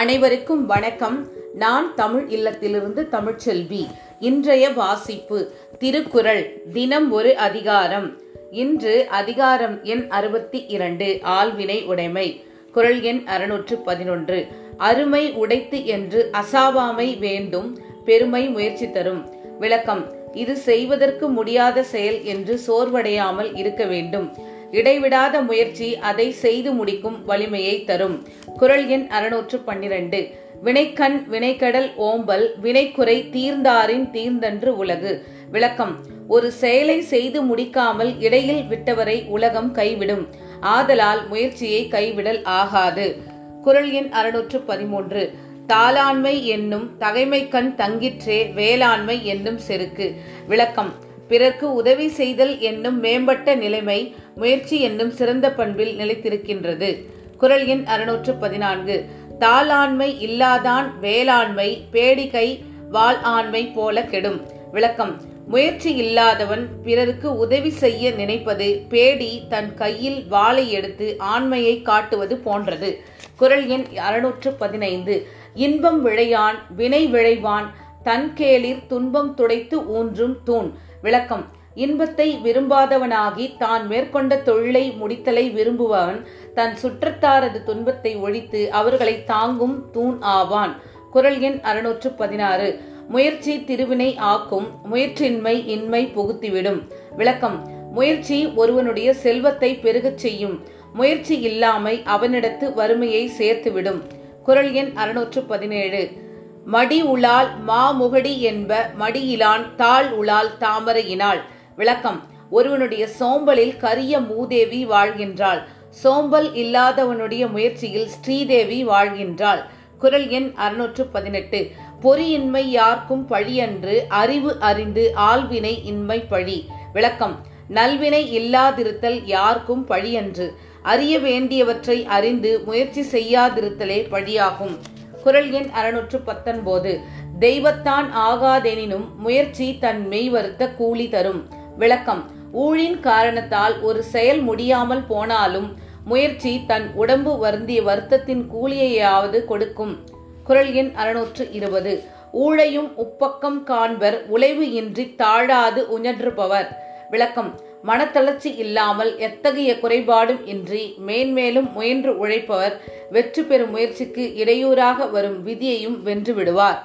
அனைவருக்கும் வணக்கம். நான் தமிழ் இல்லத்திலிருந்து தமிழ்ச்செல்வி. இன்றைய வாசிப்பு திருக்குறள் தினம் ஒரு அதிகாரம். இன்று அதிகாரம் எண் அறுபத்தி இரண்டு ஆழ்வினை உடைமை. குரல் எண் அறுநூற்று பதினொன்று. அருமை உடைத்து என்று அசாவாமை வேண்டும் பெருமை முயற்சி தரும். விளக்கம் இது செய்வதற்கு முடியாத செயல் என்று சோர்வடையாமல் இருக்க வேண்டும். இடைவிடாத முயற்சி அதை செய்து முடிக்கும் வலிமையை தரும். குரல் எண் அறுநூற்று பன்னிரண்டு. வினைக்கண் வினைக்கடல் ஓம்பல் வினைக்குறை தீர்ந்தாரின் தீர்ந்தன்று உலகு. விளக்கம். ஒரு செயலை செய்து முடிக்காமல் இடையில் விட்டவரை உலகம் கைவிடும். ஆதலால் முயற்சியை கைவிடல் ஆகாது. குரல் எண் அறுநூற்று பதிமூன்று. தாளாண்மை என்னும் தகைமை கண் தங்கிற்றே வேளாண்மை என்னும் செருக்கு. விளக்கம். பிறர்க்கு உதவி செய்தல் என்னும் மேம்பட்ட நிலைமை முயற்சி என்னும் சிறந்த பண்பில் நிலைத்திருக்கின்றது. குரல் எண் அறுநூற்று பதினான்கு தாளாண்மை இல்லாதான் வேளாண்மை பேடிகை வாள் ஆண்மை போல கெடும். விளக்கம். முயற்சி இல்லாதவன் பிறருக்கு உதவி செய்ய நினைப்பது பேடி தன் கையில் வாளை எடுத்து ஆண்மையை காட்டுவது போன்றது. குரல் எண் அறுநூற்று பதினைந்து இன்பம் விழையான் வினை விளைவான் தன் கேளிர் துன்பம் துடைத்து ஊன்றும் தூண். விளக்கம். இன்பத்தை விரும்பாதவனாகி தான் மேற்கொண்ட தொழிலை முடித்தலை விரும்புபவன் தன் சுற்றத்தாரது துன்பத்தை ஒழித்து அவர்களை தாங்கும் தூண் ஆவான். குரல் எண் அறுநூற்று பதினாறு முயற்சி திருவினை ஆக்கும் முயற்சின்மை இன்மை புகுத்திவிடும். விளக்கம். முயற்சி ஒருவனுடைய செல்வத்தை பெருகச் செய்யும். முயற்சி இல்லாமை அவனிடத்து வறுமையை சேர்த்துவிடும். குரல் எண் அறுநூற்று பதினேழு மடி உளால் மாமுகடி என்ப மடியிலான் தாழ் உளால் தாமரையினாள். விளக்கம் ஒருவனுடைய சோம்பலில் கரிய மூதேவி வாழ்கின்றாள். சோம்பல் இல்லாதவனுடைய முயற்சியில் ஸ்ரீதேவி வாழ்கின்றாள். குரல் எண் அறுநூற்று பதினெட்டு பொறியின்மை யார்க்கும் பழியன்று அறிவு அறிந்து ஆள்வினை இன்மை பழி. விளக்கம் நல்வினை இல்லாதிருத்தல் யாருக்கும் பழியன்று. அறிய வேண்டியவற்றை அறிந்து முயற்சி செய்யாதிருத்தலே பழியாகும். குரல் எண் அறுநூற்று பத்தொன்பது தெய்வத்தான் ஆகாதெனினும் முயற்சி தன் மெய் வருத்த கூலி தரும் விளக்கம். ஊழின் காரணத்தால் ஒரு செயல் முடியாமல் போனாலும் முயற்சி தன் உடம்பு வருந்திய வருத்தத்தின் கூலியையாவது கொடுக்கும். குரல் எண் அறுநூற்று இருபது ஊழையும் உப்பக்கம் காண்பர் உழைவு இன்றி தாழாது உஞன்றுபவர். விளக்கம். மனத்தளர்ச்சி இல்லாமல் எத்தகைய குறைபாடும் இன்றி மேன்மேலும் முயன்று உழைப்பவர் வெற்றி பெறும் முயற்சிக்கு இடையூறாக வரும் விதியையும் வென்று விடுவார்.